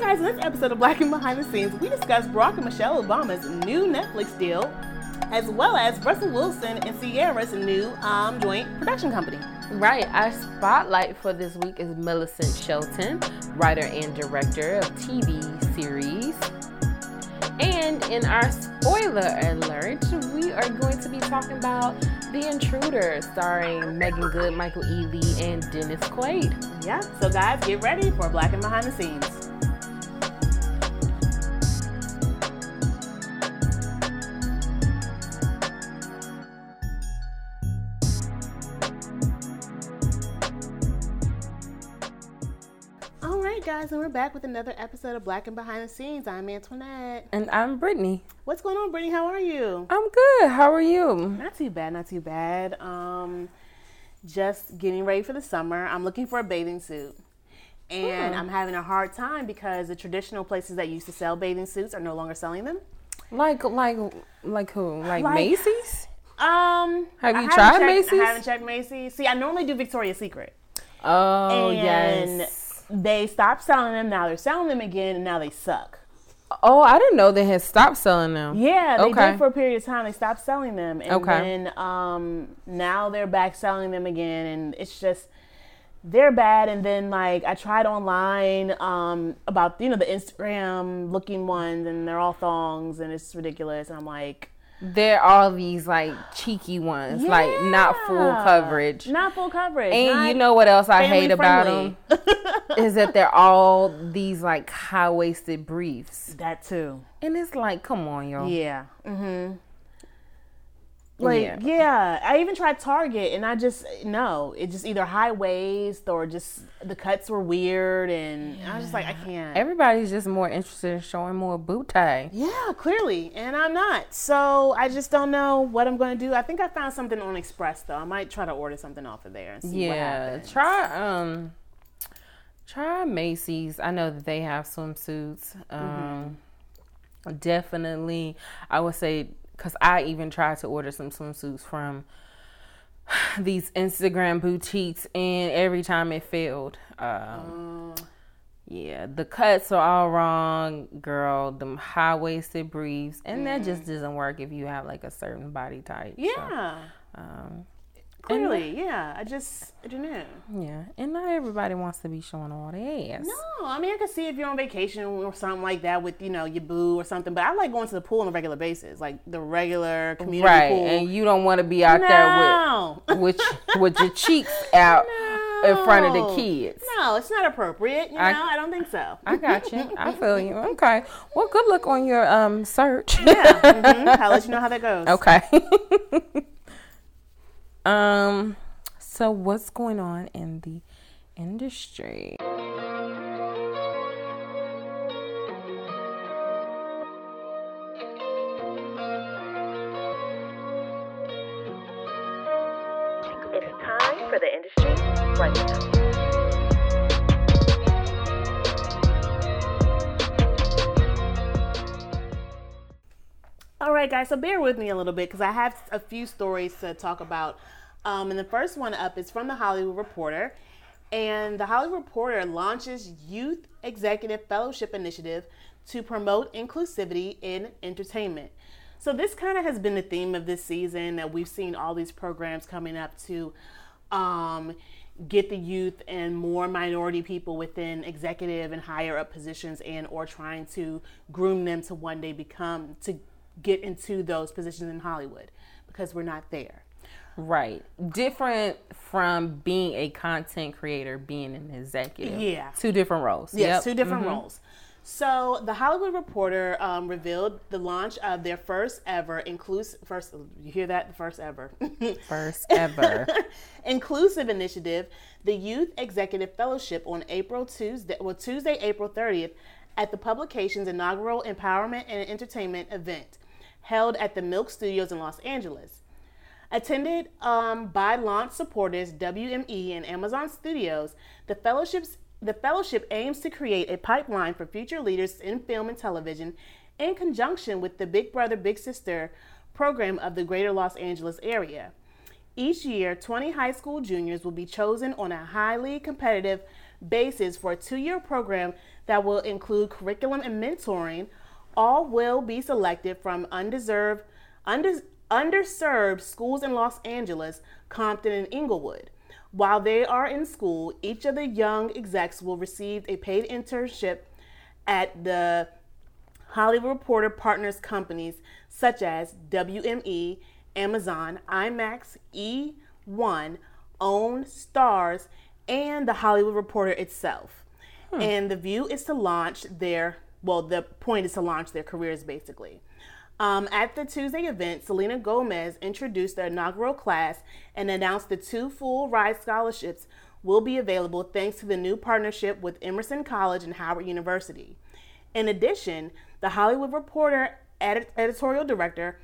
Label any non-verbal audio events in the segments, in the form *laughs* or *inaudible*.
right, guys, in this episode of Black and Behind the Scenes, we discuss Barack and Michelle Obama's new Netflix deal, as well as Russell Wilson and Ciara's new um, joint production company. Right. Our spotlight for this week is Millicent Shelton, writer and director of TV series. And in our spoiler alert, we are going to be talking about The Intruder, starring Meagan Good, Michael Ealy, and Dennis Quaid. Yeah, so guys, get ready for Black and Behind the Scenes. Guys, and we're back with another episode of Black and Behind the Scenes. I'm Antoinette. And I'm Brittany. What's going on, Brittany? How are you? I'm good. How are you? Not too bad, not too bad. Um, just getting ready for the summer. I'm looking for a bathing suit. And Hmm. I'm having a hard time because the traditional places that used to sell bathing suits are no longer selling them. Like, like, like who? Like, Like- Macy's? Um, Have you tried checked- Macy's? I haven't checked Macy's. See, I normally do Victoria's Secret. Oh, and yes. They stopped selling them. Now they're selling them again, and now they suck. Oh, I didn't know they had stopped selling them. Yeah, they Okay. did for a period of time. They stopped selling them, and Okay. then um, now they're back selling them again, and it's just they're bad. And then like I tried online um, about you know the Instagram looking ones, and they're all thongs, and it's ridiculous. And I'm like, There are these like cheeky ones, like not full coverage. not full coverage. And you know what else I hate about friendly. them *laughs* is that they're all these like high waisted briefs, that too. and it's like, come on, y'all. Yeah. Mm-hmm. Like Yeah. yeah. I even tried Target and I just no, it just either high waist or just the cuts were weird and I was just like I can't. Everybody's just more interested in showing more booty. yeah, clearly, and I'm not. So I just don't know what I'm going to do. I think I found something on Express though. I might try to order something off of there and see what Yeah, happens. try um, try Macy's. I know that they have swimsuits. Um, definitely, I would say because I even tried to order some swimsuits from *sighs* these Instagram boutiques, and every time it failed. Um, yeah, the cuts are all wrong, girl. Them high waisted briefs, and that just doesn't work if you have like a certain body type. so, Yeah. um, Clearly, yeah. I just I don't know. Yeah, and not everybody wants to be showing all their ass. No, I mean I can see if you're on vacation or something like that with you know your boo or something. But I like going to the pool on a regular basis, like the regular community right, pool. and you don't want to be out no. there with *laughs* with with your cheeks out in front of the kids. No, it's not appropriate. You I- know, I don't think so. I got you. I *laughs* feel you. Okay. Well, good luck on your um search. yeah, mhm. I'll let you know how that *laughs* goes. Okay. Um. So what's going on in the industry? It's time for the industry rundown. Right, guys, so bear with me a little bit because I have a few stories to talk about. Um, and the first one up is from the Hollywood Reporter. And the Hollywood Reporter launches Youth Executive Fellowship Initiative to promote inclusivity in entertainment. So, this kind of has been the theme of this season that we've seen all these programs coming up to um, get the youth and more minority people within executive and higher up positions and or trying to groom them to one day become to get into those positions in Hollywood because we're not there. Right. Different from being a content creator, being an executive. Yeah. Two different roles. Yes, Yep. two different roles. So the Hollywood Reporter um, revealed the launch of their first ever inclusive first. You hear that? The first ever. *laughs* First ever. *laughs* inclusive initiative, the Youth Executive Fellowship on April Tuesday, well Tuesday, April 30th, at the publication's inaugural Empowerment and Entertainment event, held at the Milk Studios in Los Angeles. Attended um, by launch supporters WME and Amazon Studios, the fellowship's the fellowship aims to create a pipeline for future leaders in film and television in conjunction with the Big Brother Big Sister program of the Greater Los Angeles area. Each year, 20 high school juniors will be chosen on a highly competitive basis for a two year program that will include curriculum and mentoring. All will be selected from undeserved, under, underserved schools in Los Angeles, Compton, and Inglewood. While they are in school, each of the young execs will receive a paid internship at the Hollywood Reporter partners companies such as WME, Amazon, IMAX, E1, OWN, Starz, and the Hollywood Reporter itself. Hmm. And the view is to launch their, well, the point is to launch their careers basically. Um, at the Tuesday event, Selena Gomez introduced the inaugural class and announced the two full ride scholarships will be available thanks to the new partnership with Emerson College and Howard University. In addition, the Hollywood Reporter edit- editorial director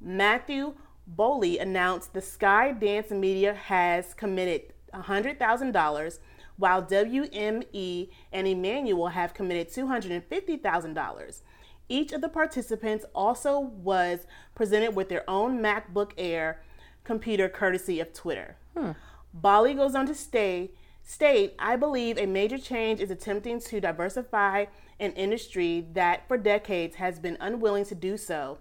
Matthew Boley announced the Skydance Media has committed $100,000 while WME and Emmanuel have committed $250,000. Each of the participants also was presented with their own MacBook Air computer courtesy of Twitter. Hmm. Boley goes on to stay, state, I believe a major change is attempting to diversify an industry that for decades has been unwilling to do so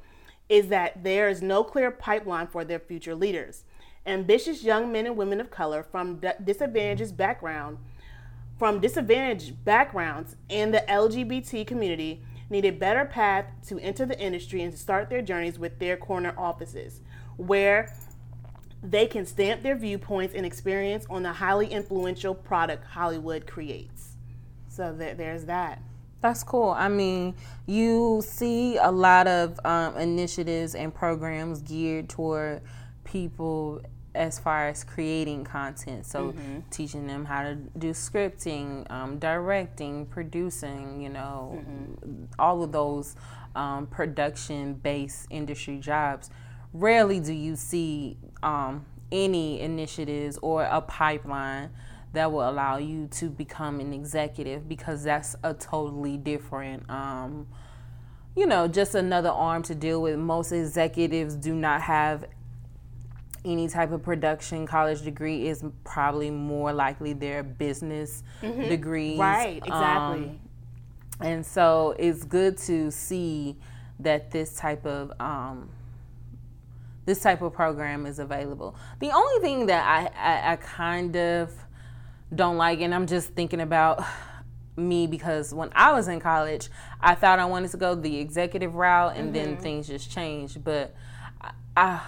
is that there is no clear pipeline for their future leaders. Ambitious young men and women of color from disadvantaged background from disadvantaged backgrounds and the LGBT community need a better path to enter the industry and to start their journeys with their corner offices, where they can stamp their viewpoints and experience on the highly influential product Hollywood creates. So there's that. That's cool. I mean, you see a lot of um, initiatives and programs geared toward people as far as creating content. So, mm-hmm. teaching them how to do scripting, um, directing, producing, you know, mm-hmm. all of those um, production based industry jobs. Rarely do you see um, any initiatives or a pipeline that will allow you to become an executive because that's a totally different um, you know just another arm to deal with most executives do not have any type of production college degree is probably more likely their business mm-hmm. degrees right exactly um, and so it's good to see that this type of um, this type of program is available. The only thing that I, I, I kind of don't like and I'm just thinking about *sighs* me because when I was in college, I thought I wanted to go the executive route and mm-hmm. then things just changed. But I, I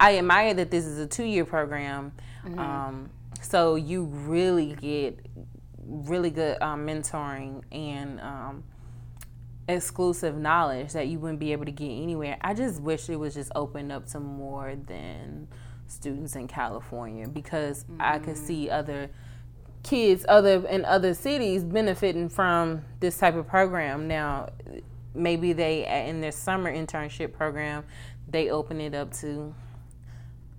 admire that this is a two year program. Mm-hmm. Um, so you really get really good um, mentoring and um, exclusive knowledge that you wouldn't be able to get anywhere. I just wish it was just opened up to more than students in California because mm-hmm. I could mm-hmm. see other kids other in other cities benefiting from this type of program. Now, maybe they in their summer internship program, they open it up to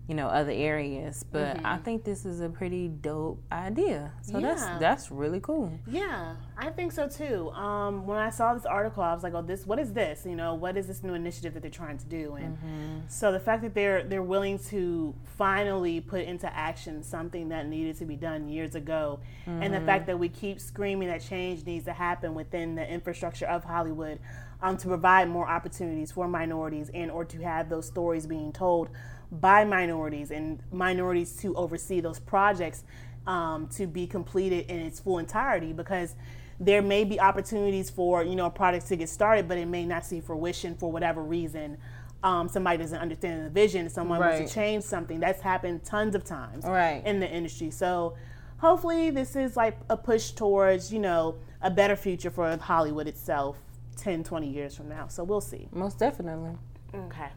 you know other areas but mm-hmm. i think this is a pretty dope idea so yeah. that's that's really cool yeah i think so too um, when i saw this article i was like oh this what is this you know what is this new initiative that they're trying to do and mm-hmm. so the fact that they're they're willing to finally put into action something that needed to be done years ago mm-hmm. and the fact mm-hmm. that we keep screaming that change needs to happen within the infrastructure of hollywood um, to provide more opportunities for minorities and or to have those stories being told by minorities and minorities to oversee those projects um, to be completed in its full entirety because there may be opportunities for you know a projects to get started but it may not see fruition for whatever reason. Um, somebody doesn't understand the vision someone right. wants to change something. That's happened tons of times right. in the industry. So hopefully this is like a push towards you know a better future for hollywood itself 10 20 years from now. So we'll see. Most definitely. Okay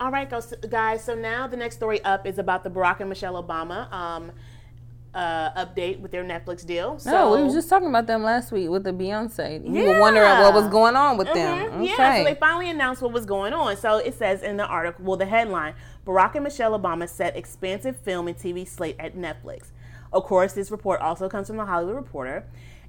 all right, guys. So now the next story up is about the Barack and Michelle Obama um, uh, update with their Netflix deal. So, no, we were just talking about them last week with the Beyonce. You yeah. were wondering what was going on with mm-hmm. them. Okay. Yeah, so they finally announced what was going on. So it says in the article, well, the headline: Barack and Michelle Obama set expansive film and TV slate at Netflix. Of course, this report also comes from the Hollywood Reporter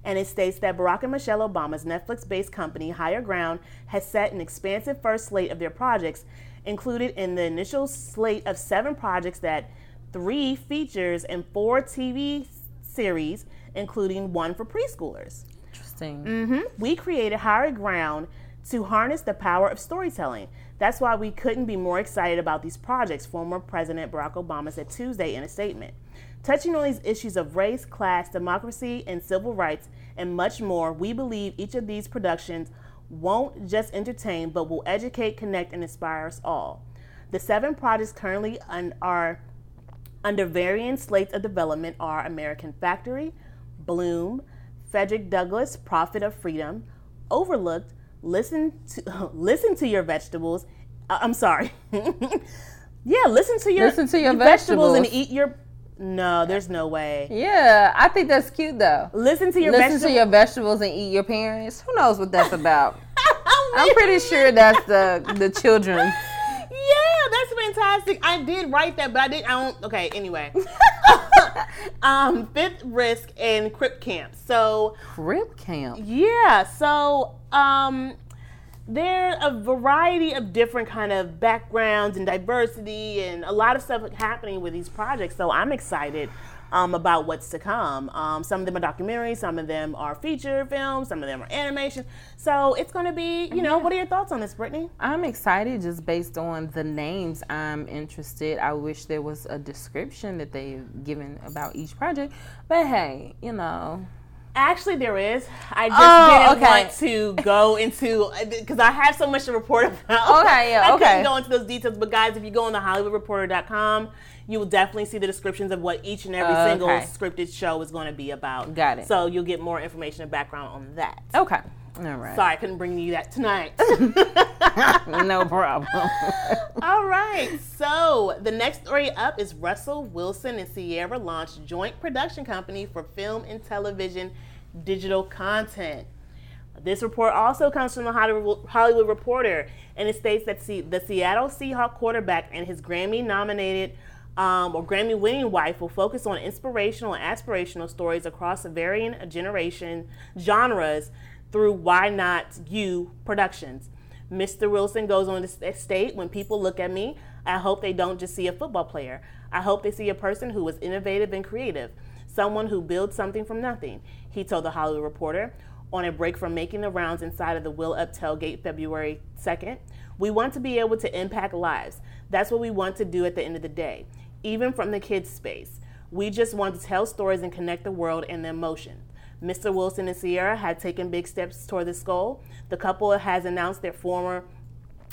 and it states that Barack and Michelle Obama's Netflix based company, Higher Ground, has set an expansive first slate of their projects, included in the initial slate of seven projects that three features and four TV series including one for preschoolers. Interesting. hmm We created Higher Ground to harness the power of storytelling. That's why we couldn't be more excited about these projects, former President Barack Obama said Tuesday in a statement. Touching on these issues of race, class, democracy, and civil rights, and much more, we believe each of these productions won't just entertain, but will educate, connect, and inspire us all. The seven projects currently un- are under varying slates of development are American Factory, Bloom, Frederick Douglass, Prophet of Freedom, Overlooked, Listen to *laughs* Listen to Your Vegetables. uh, I'm sorry. *laughs* yeah, listen to your Listen to your and vegetables. eat your. No, there's no way. Yeah, I think that's cute though. Listen to your Listen vegetables. to your vegetables and eat your parents. Who knows what that's about? *laughs* I'm pretty sure that's the the children. *laughs* Yeah, that's fantastic. I did write that, but I didn't. I don't. Okay, anyway. *laughs* um, Fifth Risk and Crip Camp. So Crip camp. yeah, so um, there are a variety of different kind of backgrounds and diversity and a lot of stuff happening with these projects. So I'm excited. Um, about what's to come. Um, some of them are documentaries, some of them are feature films, some of them are animation. So it's going to be, you know, what are your thoughts on this, Brittany? I'm excited just based on the names. I'm interested. I wish there was a description that they've given about each project. But hey, you know, Actually, there is. I just Oh, didn't okay. want to go into uh, because I have so much to report *laughs* about. Okay, yeah, I okay. couldn't go into those details. But guys, if you go on the HollywoodReporter.com, you will definitely see the descriptions of what each and every single scripted show is going to be about. Got it. So you'll get more information and background on that. okay, all right, Sorry, I couldn't bring you that tonight. *laughs* *laughs* no problem. *laughs* All right. So the next story up is Russell Wilson and Ciara launched joint production company for film and television digital content. This report also comes from the Hollywood Reporter, and it states that the Seattle Seahawk quarterback and his Grammy-nominated um, or Grammy-winning wife will focus on inspirational and aspirational stories across a varying generation genres through Why Not You Productions. Mr. Wilson goes on to state, when people look at me, I hope they don't just see a football player. I hope they see a person who is innovative and creative, someone who builds something from nothing, he told the Hollywood Reporter. On a break from making the rounds inside of the Will Up tailgate February 2nd, we want to be able to impact lives. That's what we want to do at the end of the day, even from the kids' space. We just want to tell stories and connect the world and the emotions. Mr. Wilson and Ciara had taken big steps toward this goal. The couple has announced their former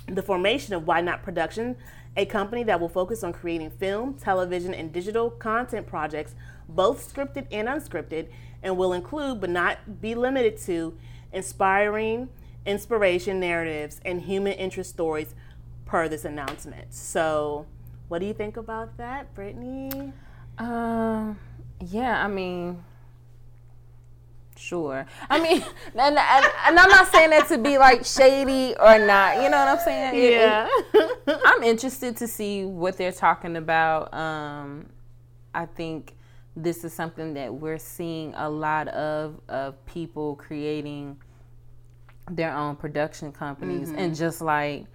the formation of Why Not Production, a company that will focus on creating film, television, and digital content projects, both scripted and unscripted, and will include but not be limited to inspiring inspiration narratives and human interest stories per this announcement. So, what do you think about that, Brittany? Um, yeah, I mean, sure. I mean, *laughs* and, and, and I'm not saying that to be like shady or not. You know what I'm saying? It- it- *laughs* I'm interested to see what they're talking about. Um, I think this is something that we're seeing a lot of of people creating their own production companies, and just like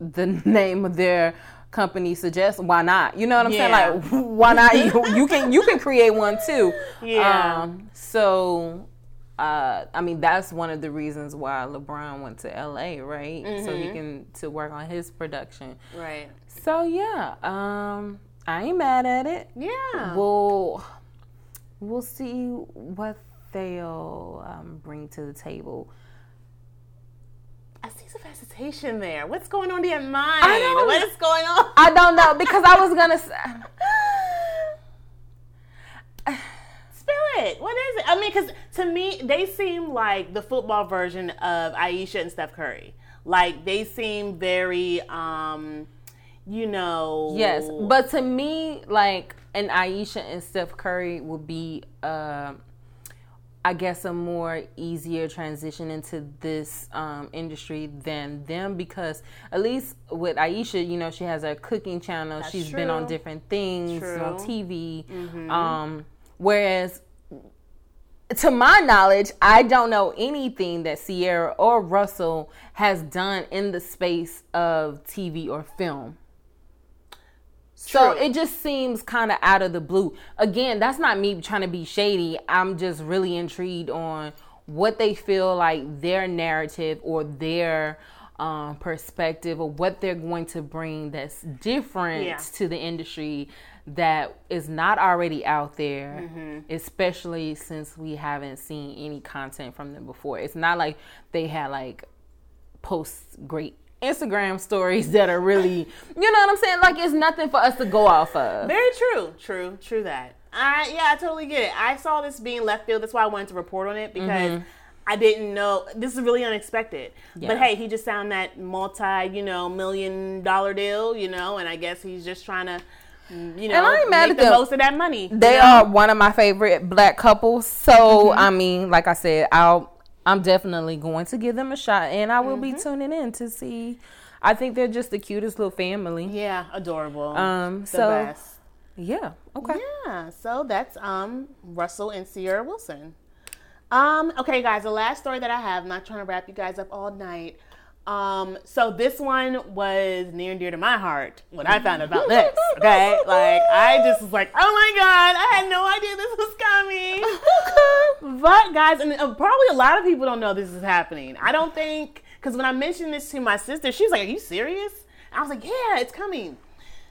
the *laughs* name of their company suggests, why not? You know what I'm Yeah. saying? Like, *laughs* why not? You, you can you can *laughs* create one too. Yeah. Um, so. Uh, I mean that's one of the reasons why LeBron went to LA, right? So he can to work on his production. right. So yeah, um, I ain't mad at it. Yeah. We'll we'll see what they'll um, bring to the table. I see some hesitation there. What's going on in your mind? I don't- know. What is going on? I don't know because I was gonna say. *sighs* Spill it. What is it? I mean, because to me, they seem like the football version of Ayesha and Steph Curry. Like they seem very, um, you know. Yes, but to me, like an Ayesha and Steph Curry would be, uh, I guess, a more easier transition into this um, industry than them because at least with Ayesha, you know, she has a cooking channel. She's been on different things True. on TV. Um, whereas to my knowledge, I don't know anything that Ciara or Russell has done in the space of TV or film. So True. it just seems kind of out of the blue. Again, that's not me trying to be shady. I'm just really intrigued on what they feel like their narrative or their um, perspective or what they're going to bring that's different Yeah. to the industry that is not already out there, Mm-hmm. especially since we haven't seen any content from them before. It's not like they had like post great Instagram stories that are really, you know what I'm saying? Like it's nothing for us to go off of. Very true. True. True that. I yeah, I totally get it. I saw this being left field. That's why I wanted to report on it because I didn't know this is really unexpected. But hey, he just signed that multi, you know, million dollar deal, you know, and I guess he's just trying to, mm, you know, And I ain't mad make at the them. most of that money. you They know? are one of my favorite black couples. So I mean, like I said, I'll I'm definitely going to give them a shot, and I will be tuning in to see. I think they're just the cutest little family. Yeah, adorable. Um, the so best. yeah, okay. Yeah, so that's um Russell and Ciara Wilson. Um, okay, guys, the last story that I have, I'm not trying to wrap you guys up all night. Um, so this one was near and dear to my heart when I found out about this. Okay, like I just was like, oh my god, I had no idea this was coming. *laughs* But guys, and uh, probably a lot of people don't know this is happening. I don't think because when I mentioned this to my sister, she was like, "Are you serious?" I was like, "Yeah, it's coming."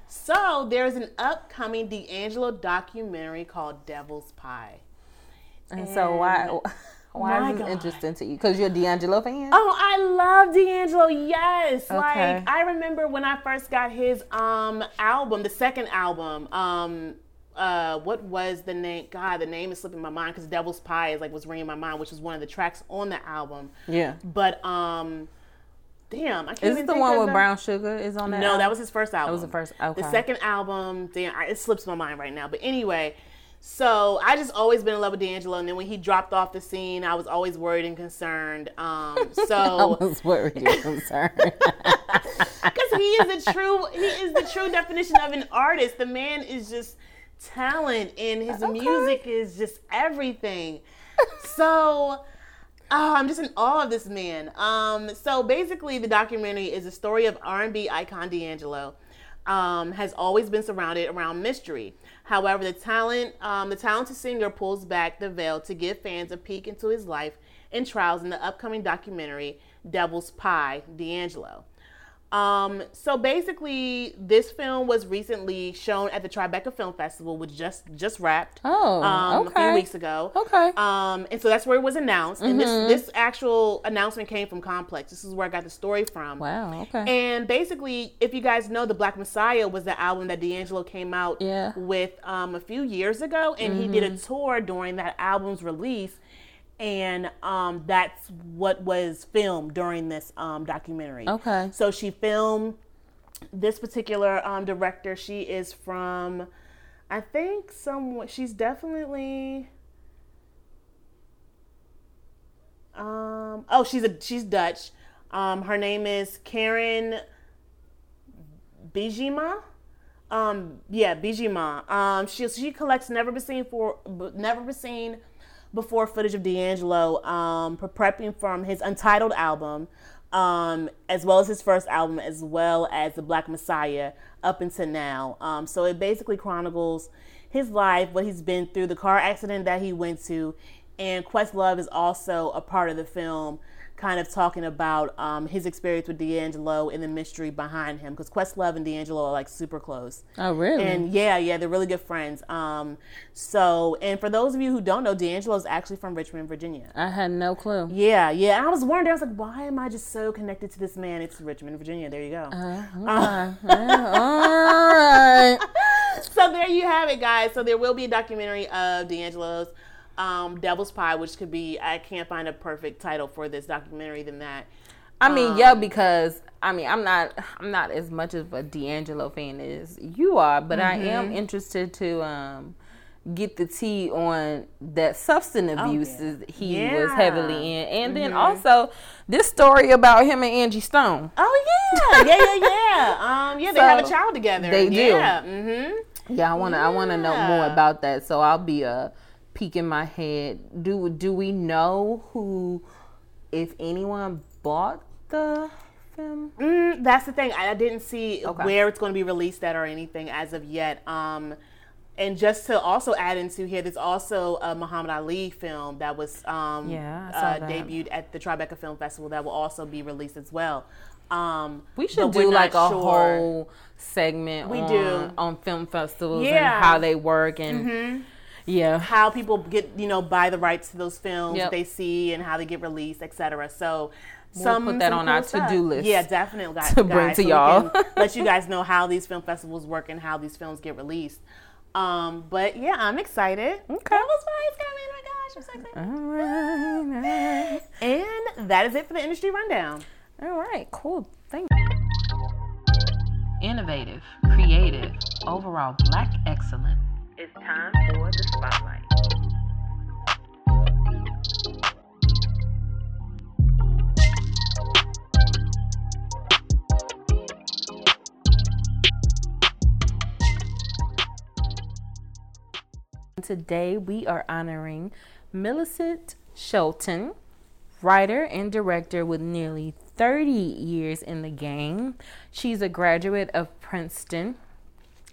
So there's an upcoming D'Angelo documentary called Devil's Pie. And so why why My is this God. interesting to you? Because you're a D'Angelo fan. Oh, I love D'Angelo. Yes, Okay. like I remember when I first got his um album, the second album. Um, uh, what was the name? God, the name is slipping my mind because Devil's Pie is like was ringing my mind, which was one of the tracks on the album. Yeah. But um, damn, I can't Is it the one with the- Brown Sugar is on that? No, album? that was his first album. was the first- okay. The second album, damn, I- it slips my mind right now. But anyway, so I just always been in love with D'Angelo, and then when he dropped off the scene, I was always worried and concerned. Um, *laughs* so I was worried and concerned. *laughs* because he is the true, he is the true definition of an artist. The man is just talent, and his music is just everything. So. *laughs* Oh, I'm just in awe of this man. Um, so basically, the documentary is a story of R&B icon D'Angelo. Um, has always been surrounded around mystery. However, the talent, um, the talented singer pulls back the veil to give fans a peek into his life and trials in the upcoming documentary "Devil's Pie." D'Angelo. Um, so basically, this film was recently shown at the Tribeca Film Festival, which just just wrapped Oh, um, a few weeks ago. Okay. Um, and so that's where it was announced. And Mm-hmm. this this actual announcement came from Complex. This is where I got the story from. wow. Okay. And basically, if you guys know, the Black Messiah was the album that D'Angelo came out Yeah. Mm-hmm. with um, a few years ago, and he did a tour during that album's release, and um, that's what was filmed during this um, documentary. Okay. So she filmed this particular um, director. She is from, I think, some. She's definitely. Um, oh, she's a she's Dutch. Um, her name is Karen Bijima. Um, yeah, Bijima. Um, she she collects never been seen for never been seen before footage of D'Angelo um, prepping from his Untitled album, um, as well as his first album, as well as the Black Messiah up until now. Um, so it basically chronicles his life, what he's been through, the car accident that he went to, and Questlove is also a part of the film, kind of talking about um, his experience with D'Angelo and the mystery behind him, because Questlove and D'Angelo are like super close. oh, really? And yeah, yeah, they're really good friends. Um, so, and for those of you who don't know, D'Angelo is actually from Richmond, Virginia. I had no clue. Yeah, yeah. And I was wondering, I was like, why am I just so connected to this man? It's Richmond, Virginia. There you go. Uh, okay. Yeah, *laughs* all right. so there you have it, guys. So there will be a documentary of D'Angelo's um, Devil's Pie, which could be, I can't find a perfect title for this documentary than that. I mean, yeah, because I mean, I'm not, I'm not as much of a D'Angelo fan as you are, but I am interested to um, get the tea on that substance abuse yeah. he was heavily in, and then also this story about him and Angie Stone. Oh yeah, yeah, yeah, yeah. *laughs* Um, yeah, they have a child together. they do. Yeah. Mm-hmm. Yeah, I wanna, I wanna know more about that. So I'll be uh, peeking my head. Do do we know who, if anyone, bought the film? Mm, that's the thing. I, didn't see Okay. where it's going to be released at or anything as of yet. Um, and just to also add into here, there's also a Muhammad Ali film that was um, Yeah, uh, that. debuted at the Tribeca Film Festival that will also be released as well. Um, We should do like a sure. whole segment We on, do. on film festivals Yeah. Mm-hmm. and how they work and yeah. how people get you know buy the rights to those films Yep. they see and how they get released, etc. So. We'll some put that some on cool our to-do list Yeah, definitely, guys. *laughs* to bring guys, to so y'all. *laughs* let you guys *laughs* know how these film festivals work and how these films get released. Um, but yeah, I'm excited. Okay. That was nice, Carmen. Oh my gosh, I'm so excited. All right, all right. And that is it for the industry rundown. All right, cool. Thank you. Innovative, creative, overall black excellence. It's time for the spotlight. Today we are honoring Millicent Shelton, writer and director with nearly 30 years in the game. She's a graduate of Princeton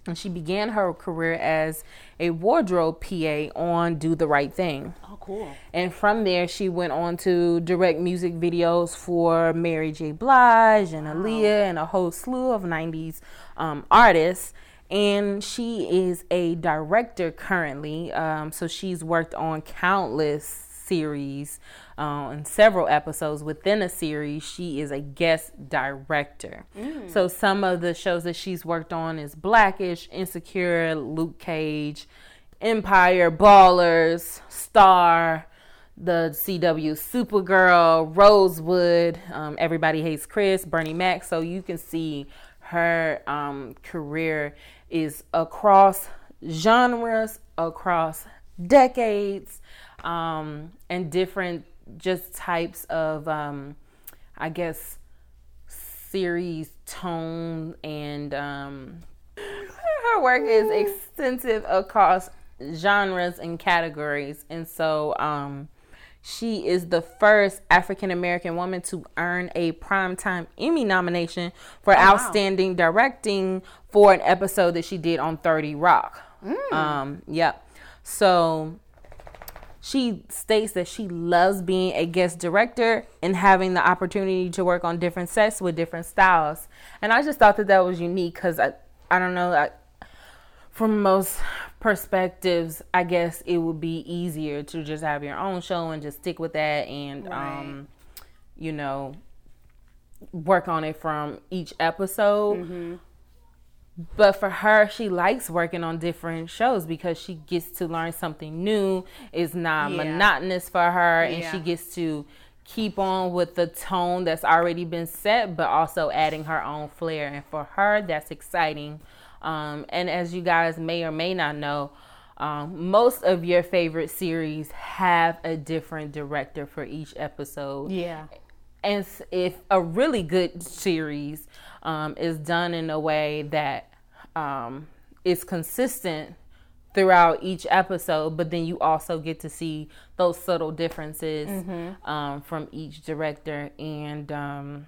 and she began her career as a wardrobe PA on Do the Right Thing. Oh, cool. And from there, she went on to direct music videos for Mary J. Blige and Aaliyah and a whole slew of 90s um, artists. And she is a director currently. Um, so she's worked on countless series uh, and several episodes within a series. She is a guest director. So some of the shows that she's worked on is Blackish, Insecure, Luke Cage, Empire, Ballers, Star, the CW Supergirl, Rosewood, um, Everybody Hates Chris, Bernie Mac. So you can see her um, career is across genres, across decades, um, and different just types of, um, I guess, series tone and um, her work is extensive across genres and categories and so um, she is the first African American woman to earn a Primetime Emmy nomination for outstanding directing for an episode that she did on 30 Rock. Um, yep. So she states that she loves being a guest director and having the opportunity to work on different sets with different styles. And I just thought that that was unique because I, I don't know, I, from most perspectives, I guess it would be easier to just have your own show and just stick with that and, Right. um, you know, work on it from each episode. But for her, she likes working on different shows because she gets to learn something new. It's not Yeah. monotonous for her, and Yeah. she gets to keep on with the tone that's already been set, but also adding her own flair. And for her, that's exciting. Um, and as you guys may or may not know, um, most of your favorite series have a different director for each episode Yeah. and if a really good series um, is done in a way that um, is consistent throughout each episode, but then you also get to see those subtle differences um, from each director. And um,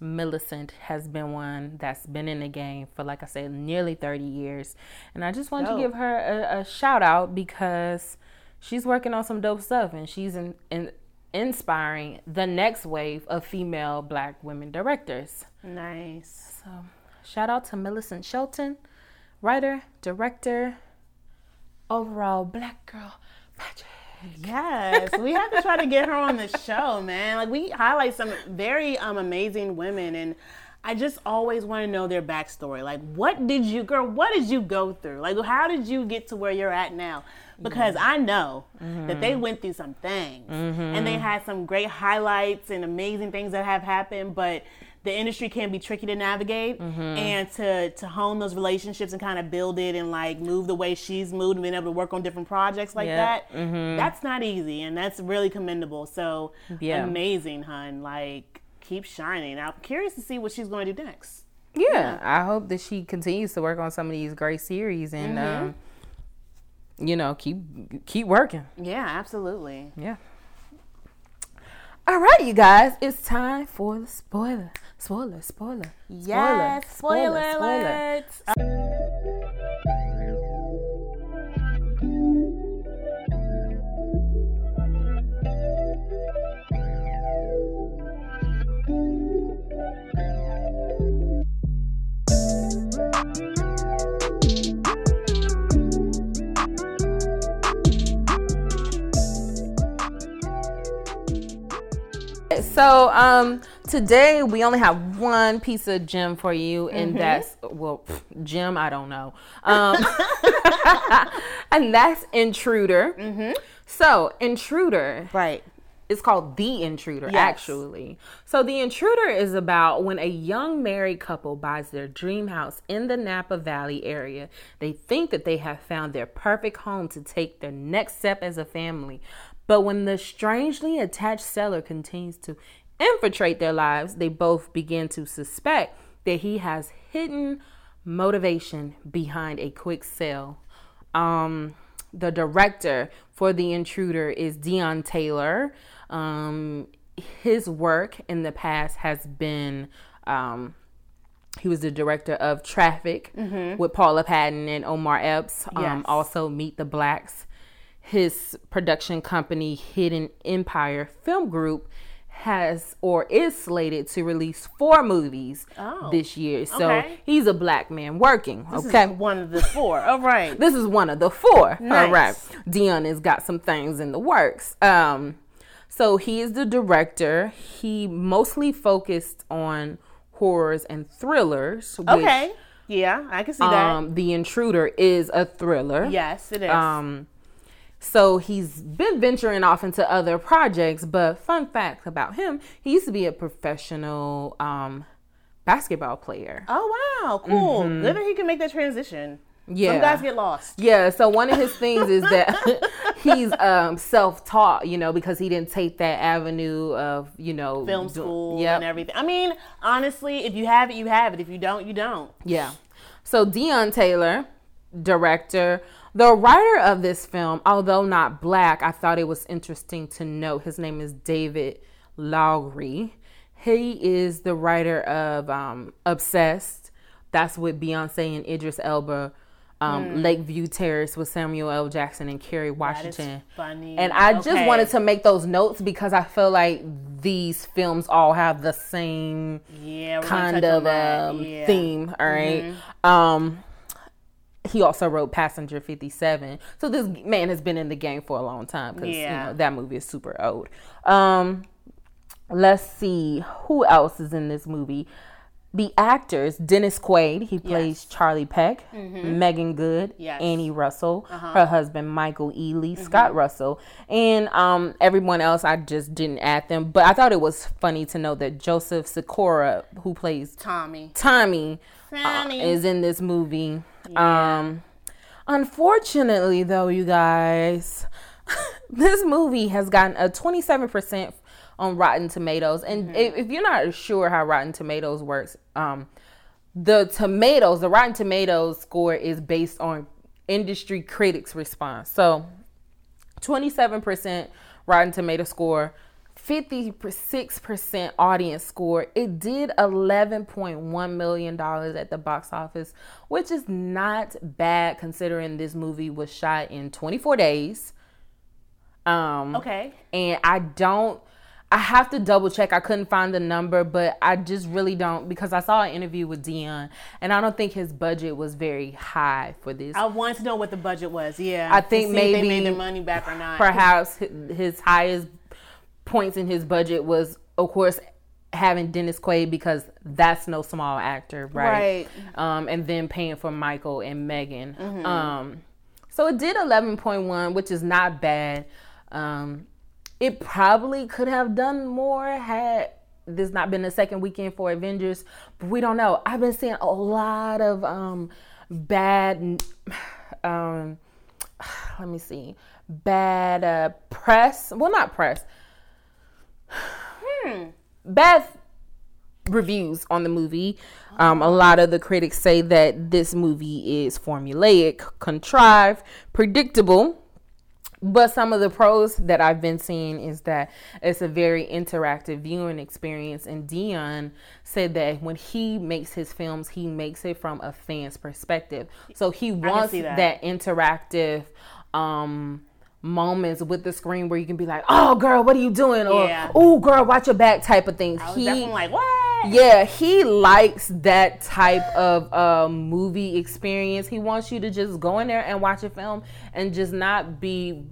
Millicent has been one that's been in the game for, like I said, nearly 30 years. And I just want to give her a, a shout out because she's working on some dope stuff and she's in, in, inspiring the next wave of female black women directors. Nice. So, shout out to Millicent Shelton, writer, director, overall black girl magic. Yes, we have to try to get her on the show, man. Like we highlight some very um amazing women and I just always want to know their backstory. Like what did you girl, what did you go through? Like how did you get to where you're at now? Because I know that they went through some things and they had some great highlights and amazing things that have happened, but the industry can be tricky to navigate mm-hmm. and to to hone those relationships and kind of build it and like move the way she's moved and being able to work on different projects like Yeah. that mm-hmm. that's not easy and that's really commendable. So Yeah. amazing hun. Like keep shining. I'm curious to see what she's going to do next. Yeah, I hope that she continues to work on some of these great series and, mm-hmm. um, you know, keep keep working. yeah absolutely. Yeah. All right, you guys, it's time for the spoiler Spoiler, spoiler. Yes, spoiler, spoiler, alert. So, um, today we only have one piece of gem for you, and Mm-hmm. that's well, pff, gem. I don't know, um, *laughs* and that's Intruder. Mm-hmm. So, Intruder Right. it's called The Intruder, Yes. actually. So, The Intruder is about when a young married couple buys their dream house in the Napa Valley area. They think that they have found their perfect home to take their next step as a family. But when the strangely attached seller continues to infiltrate their lives, they both begin to suspect that he has hidden motivation behind a quick sale. Um, the director for The Intruder is Deon Taylor. Um, his work in the past has been. Um, he was the director of Traffik with Paula Patton and Omar Epps. Um, Yes. Also, Meet the Blacks. His production company, Hidden Empire Film Group, has or is slated to release four movies Oh, this year. So okay. he's a black man working. This okay. *laughs* is one of the four. All right. This is one of the four. Nice. All right. Deon has got some things in the works. Um, so he is the director. He mostly focused on horrors and thrillers. Which, Okay. Yeah, I can see that. Um, the Intruder is a thriller. yes, it is. Um, so he's been venturing off into other projects, but fun fact about him, he used to be a professional um, basketball player. oh wow, cool. Good that he can make that transition. Mm-hmm. Yeah. Some guys get lost. Yeah, so one of his things is that *laughs* he's um, self-taught, you know, because he didn't take that avenue of, you know, Film do- school Yep. and everything. I mean, honestly, if you have it, you have it. If you don't, you don't. Yeah. So Deon Taylor, director, the writer of this film, although not black, I thought it was interesting to note his name is David Loughery. He is the writer of um, Obsessed. That's with Beyonce and Idris Elba. Um, Lakeview Terrace with Samuel L. Jackson and Kerry Washington. funny. And I just wanted to make those notes because I feel like these films all have the same yeah, kind of um, Yeah. theme. All right. Um, he also wrote Passenger 57. So this man has been in the game for a long time because Yeah. you know that movie is super old. Um, let's see who else is in this movie. The actors Dennis Quaid, he plays Charlie Peck, Meagan Good, Yes. Annie Russell, her husband Michael Ealy, Scott Russell, and um, everyone else. I just didn't add them, but I thought it was funny to know that Joseph Sikora, who plays Tommy. Tommy, uh, Tommy. is in this movie. Um, unfortunately, though, you guys, *laughs* this movie has gotten a 27% on Rotten Tomatoes. And if, if you're not sure how Rotten Tomatoes works, um, the tomatoes, the Rotten Tomatoes score is based on industry critics' response. So 27% Rotten Tomato score, 56% audience score. It did $11.1 million at the box office, which is not bad considering this movie was shot in 24 days. Um, Okay. and I don't. I have to double check. I couldn't find the number, but I just really don't because I saw an interview with Deon, and I don't think his budget was very high for this. I want to know what the budget was. Yeah. I think if they maybe made their money back or not. Perhaps his highest points in his budget was, of course, having Dennis Quaid because that's no small actor, right? Um, and then paying for Michael and Megan. Mm-hmm. Um, so it did 11.1, which is not bad. Um, it probably could have done more had this not been the second weekend for Avengers, but we don't know. I've been seeing a lot of um, bad, *sighs* um, *sighs* let me see, bad uh, press. Well, not press. Bad reviews on the movie. Um, a lot of the critics say that this movie is formulaic, contrived, predictable, But some of the pros that I've been seeing is that it's a very interactive viewing experience. And Deon said that when he makes his films, he makes it from a fan's perspective. So he wants that. that. interactive um moments with the screen where you can be like, "Oh, girl, what are you doing?" or Yeah. "Oh, girl, watch your back," type of things. He like, what? yeah, he likes that type of um, movie experience. He wants you to just go in there and watch a film and just not be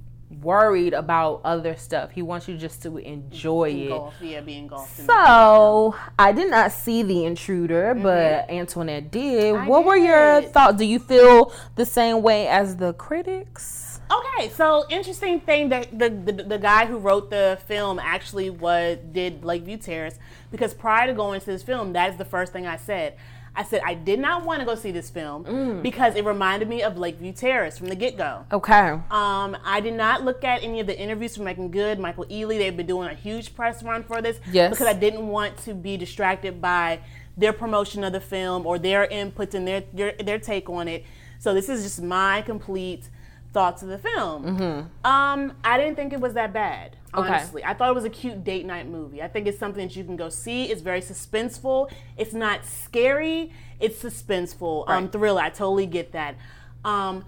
worried about other stuff. He wants you just to enjoy it. Yeah, being golf. So I did not see The Intruder, but Antoinette did. I what were your thoughts? Do you feel the same way as the critics? Okay, so interesting thing that the, the the guy who wrote the film actually was did Lakeview Terrace because prior to going to this film, that is the first thing I said. I said I did not want to go see this film because it reminded me of Lakeview Terrace from the get go. Okay. Um, I did not look at any of the interviews from Meagan Good, Michael Ealy. They've been doing a huge press run for this Yes. because I didn't want to be distracted by their promotion of the film or their inputs and their their, their take on it. So this is just my complete thoughts of the film. Um, I didn't think it was that bad. Okay. Honestly, I thought it was a cute date night movie. I think it's something that you can go see. It's very suspenseful. It's not scary. It's suspenseful. Um, Right. thriller. I totally get that. Um,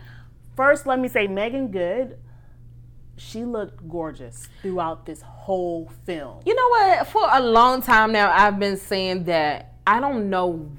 first, let me say Meagan Good. She looked gorgeous throughout this whole film. You know what? For a long time now, I've been saying that I don't know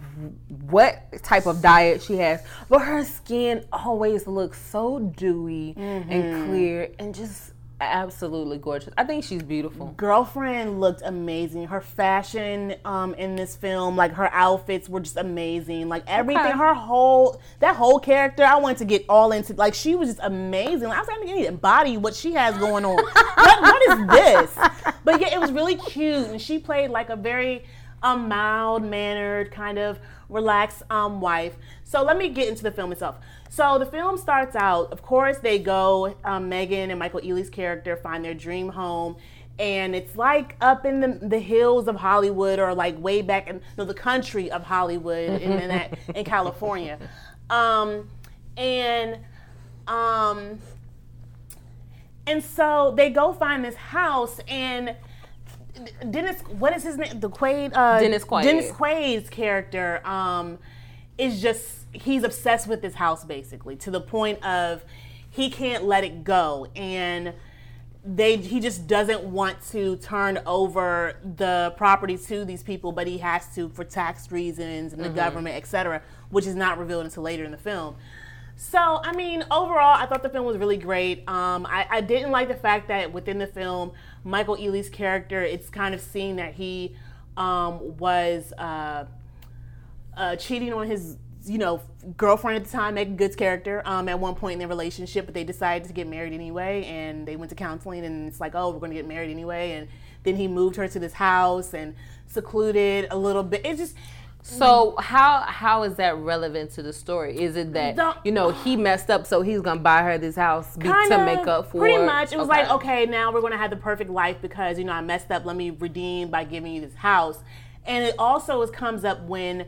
what type of diet she has, but her skin always looks so dewy and clear and just absolutely gorgeous. I think she's beautiful. Girlfriend looked amazing. Her fashion um, in this film, like her outfits were just amazing. Like everything, Okay. her whole that whole character, I wanted to get all into. Like she was just amazing. Like, I was like, I need to embody what she has going on. what, what is this? *laughs* But yeah, it was really cute, and she played like a very um, mild mannered kind of relaxed um, wife. So let me get into the film itself. So the film starts out, of course, they go, um, Meagan and Michael Ealy's character find their dream home. And it's like up in the, the hills of Hollywood or like way back in no, the country of Hollywood in, *laughs* in, that, in California. Um, and um, and so they go find this house and Dennis, what is his name? The Quaid, uh, Dennis Quaid. Dennis Quaid's character um, is just he's obsessed with this house basically to the point of he can't let it go and they he just doesn't want to turn over the property to these people but he has to for tax reasons and the government etc which is not revealed until later in the film so, I mean, overall, I thought the film was really great. Um, I, I didn't like the fact that within the film, Michael Ealy's character, it's kind of seen that he um, was uh, uh, cheating on his, you know, girlfriend at the time, Meagan Good's character, um, at one point in their relationship, but they decided to get married anyway, and they went to counseling, and it's like, oh, we're going to get married anyway, and then he moved her to this house and secluded a little bit. It's just. So how how is that relevant to the story? Is it that Don't- you know he messed up, so he's gonna buy her this house be, to Kinda, make up for? Pretty much. It was like, okay, now we're gonna have the perfect life because you know I messed up. Let me redeem by giving you this house. And it also is, comes up when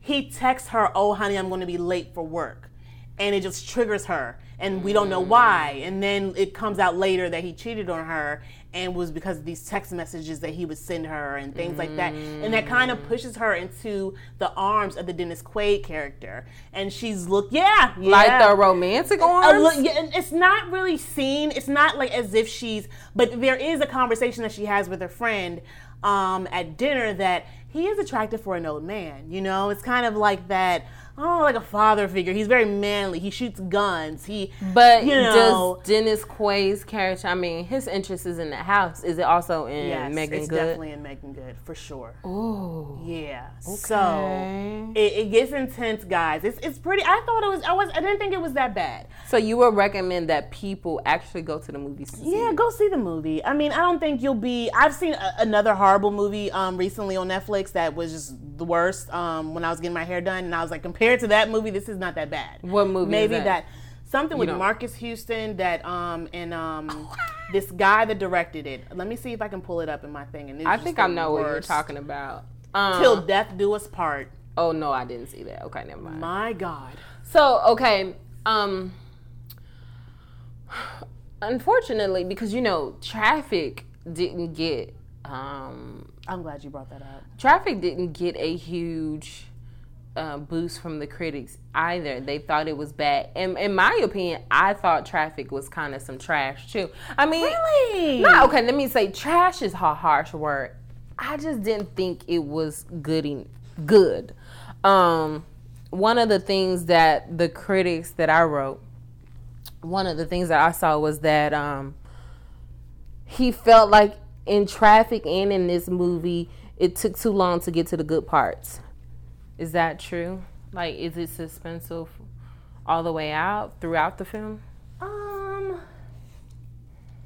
he texts her, "Oh, honey, I'm going to be late for work," and it just triggers her, and we don't know mm. why. And then it comes out later that he cheated on her, and was because of these text messages that he would send her and things like that. And that kind of pushes her into the arms of the Dennis Quaid character, and she's look, yeah, like yeah. the romantic arms. look- yeah, and it's not really seen. It's not like as if she's, but there is a conversation that she has with her friend um, at dinner that he is attractive for an old man. You know, it's kind of like that. Oh, like a father figure. He's very manly. He shoots guns. He, But you know, does Dennis Quaid's character? I mean, his interest is in the house. Is it also in Meagan Good? yes, Meagan it's Good? definitely in Meagan Good for sure. Ooh. Yeah. So it, it gets intense, guys. It's it's pretty. I thought it was. I was. I didn't think it was that bad. So you would recommend that people actually go to the movies to Yeah, go see the movie. I mean, I don't think you'll be. I've seen a, another horrible movie um, recently on Netflix that was just the worst. Um, when I was getting my hair done, and I was like, compared to that movie, this is not that bad. What movie is Maybe that? something with don't- Marcus Houston that um and um *laughs* this guy that directed it. Let me see if I can pull it up in my thing. And I think I know what you're talking about. Um, Till death do us part. oh no, I didn't see that. Okay, never mind. My God. So okay, um, unfortunately, because you know, Traffik didn't get. Um, I'm glad you brought that up. Traffik didn't get a huge uh, boost from the critics either. They thought it was bad. And in my opinion, I thought Traffik was kind of some trash too. I mean, Really? no, okay, let me say trash is a harsh word. I just didn't think it was good. en- Good. Um, one of the things that the critics that I wrote, one of the things that I saw was that um, he felt like in Traffik and in this movie, it took too long to get to the good parts. Is that true? Like, is it suspenseful all the way out throughout the film? Um.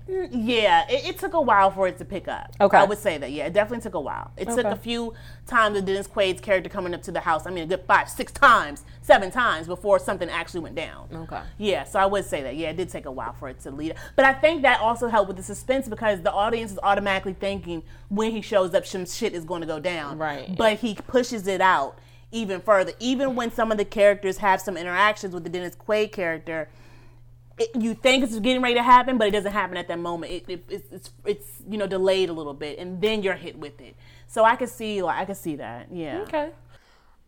mm, Yeah, it, it took a while for it to pick up. Okay. I would say that. Yeah, it definitely took a while. It took a few times of Dennis Quaid's character coming up to the house. I mean, a good five, six times, seven times before something actually went down. Okay. Yeah, so I would say that. Yeah, it did take a while for it to lead. But I think that also helped with the suspense because the audience is automatically thinking when he shows up, some shit is going to go down. Right. But he pushes it out even further. Even when some of the characters have some interactions with the Dennis Quaid character, it, you think it's getting ready to happen, but it doesn't happen at that moment. It, it, it's, it's it's you know delayed a little bit, and then you're hit with it. So I can see like I can see that. Yeah. Okay.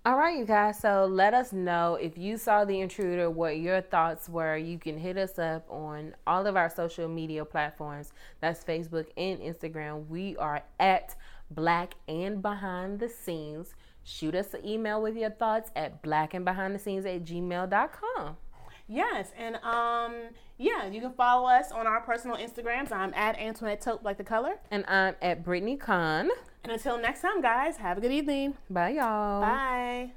All right, you guys. So let us know if you saw The Intruder, what your thoughts were. You can hit us up on all of our social media platforms. That's Facebook and Instagram. We are at Black and Behind the Scenes. Shoot us an email with your thoughts at blackandbehindthescenes at gmail.com. Yes, and um yeah, you can follow us on our personal Instagrams. I'm at Antoinette Taupe, like the color. And I'm at Brittany Khan. And until next time, guys, have a good evening. Bye, y'all. Bye.